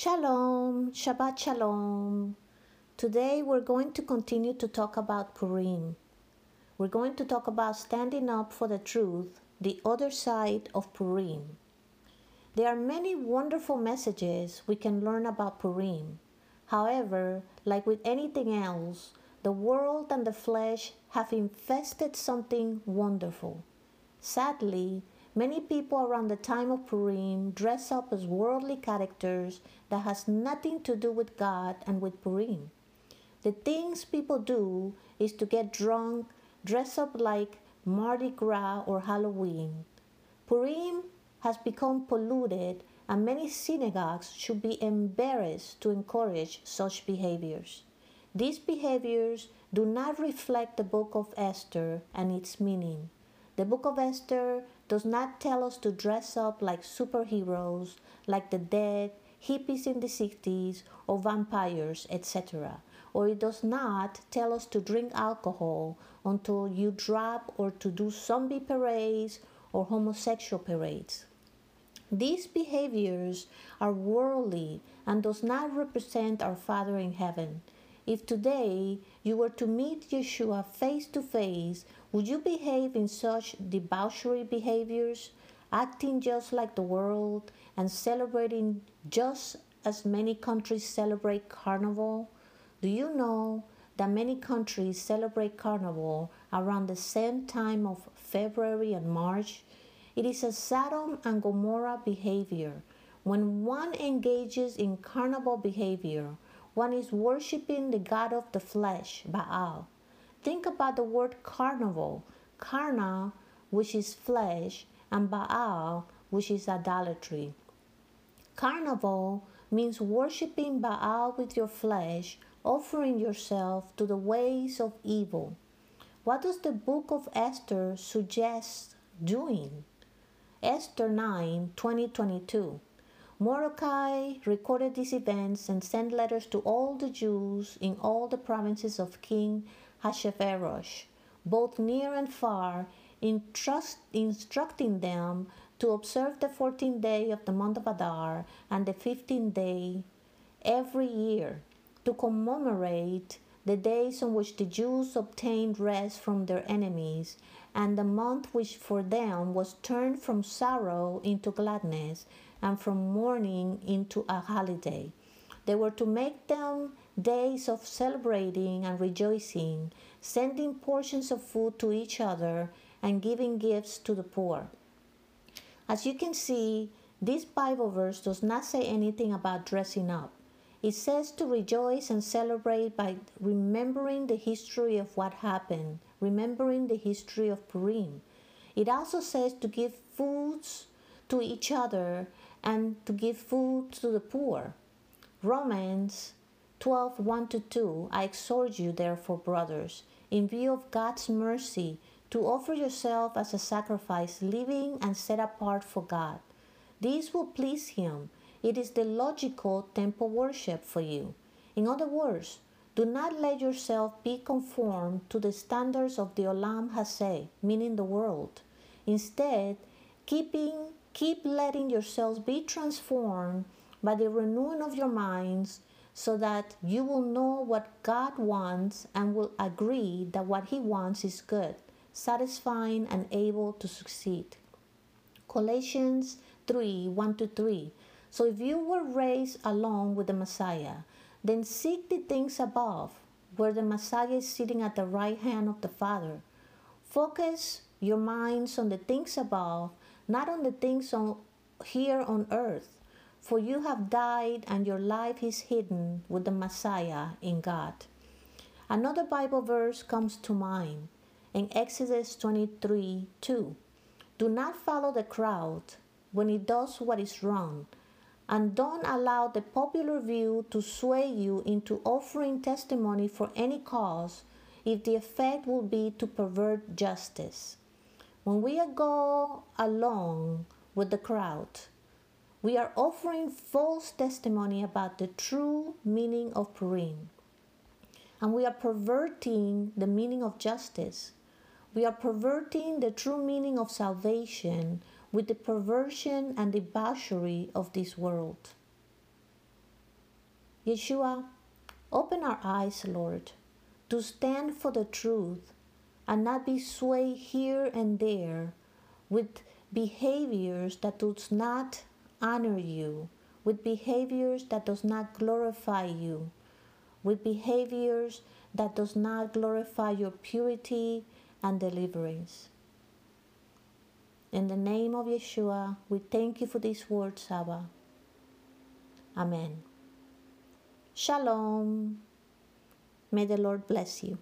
Shalom, Shabbat Shalom. Today we're going to continue to talk about Purim. We're going to talk about standing up for the truth, the other side of Purim. There are many wonderful messages we can learn about Purim. However, like with anything else, the world and the flesh have infested something wonderful. Sadly, Many people around the time of Purim dress up as worldly characters that has nothing to do with God and with Purim. The things people do is to get drunk, dress up like Mardi Gras or Halloween. Purim has become polluted and many synagogues should be embarrassed to encourage such behaviors. These behaviors do not reflect the book of Esther and its meaning. The book of Esther does not tell us to dress up like superheroes, like the dead, hippies in the 60s, or vampires, etc. Or it does not tell us to drink alcohol until you drop or to do zombie parades or homosexual parades. These behaviors are worldly and does not represent our Father in heaven. If today you were to meet Yeshua face to face, would you behave in such debauchery behaviors, acting just like the world and celebrating just as many countries celebrate Carnival? Do you know that many countries celebrate Carnival around the same time of February and March? It is a Sodom and Gomorrah behavior. When one engages in carnival behavior, one is worshiping the god of the flesh, Baal. Think about the word carnival. Karna, which is flesh, and Baal, which is idolatry. Carnival means worshiping Baal with your flesh, offering yourself to the ways of evil. What does the book of Esther suggest doing? Esther 9 2022. Mordecai recorded these events and sent letters to all the Jews in all the provinces of King Ahasuerus, both near and far, instructing them to observe the 14th day of the month of Adar and the 15th day every year to commemorate the days on which the Jews obtained rest from their enemies, and the month which for them was turned from sorrow into gladness and from mourning into a holiday. They were to make them days of celebrating and rejoicing, sending portions of food to each other, and giving gifts to the poor. As you can see, this Bible verse does not say anything about dressing up. It says to rejoice and celebrate by remembering the history of what happened, remembering the history of Purim. It also says to give foods to each other and to give food to the poor. Romans 12 1 to 2 I exhort you, therefore, brothers, in view of God's mercy, to offer yourself as a sacrifice, living and set apart for God. This will please Him. It is the logical temple worship for you. In other words, do not let yourself be conformed to the standards of the Olam Hazeh, meaning the world. Instead, keeping Keep letting yourselves be transformed by the renewing of your minds so that you will know what God wants and will agree that what He wants is good, satisfying, and able to succeed. Colossians 3 1 to 3. So if you were raised along with the Messiah, then seek the things above, where the Messiah is sitting at the right hand of the Father. Focus your minds on the things above not on the things on, here on earth. For you have died, and your life is hidden with the Messiah in God. Another Bible verse comes to mind in Exodus 23 2. Do not follow the crowd when it does what is wrong, and don't allow the popular view to sway you into offering testimony for any cause if the effect will be to pervert justice. When we go along with the crowd, we are offering false testimony about the true meaning of Purim. And we are perverting the meaning of justice. We are perverting the true meaning of salvation with the perversion and debauchery of this world. Yeshua, open our eyes, Lord, to stand for the truth and not be swayed here and there with behaviors that does not honor you, with behaviors that does not glorify you, with behaviors that does not glorify your purity and deliverance. In the name of Yeshua, we thank you for these words, Abba. Amen. Shalom. May the Lord bless you.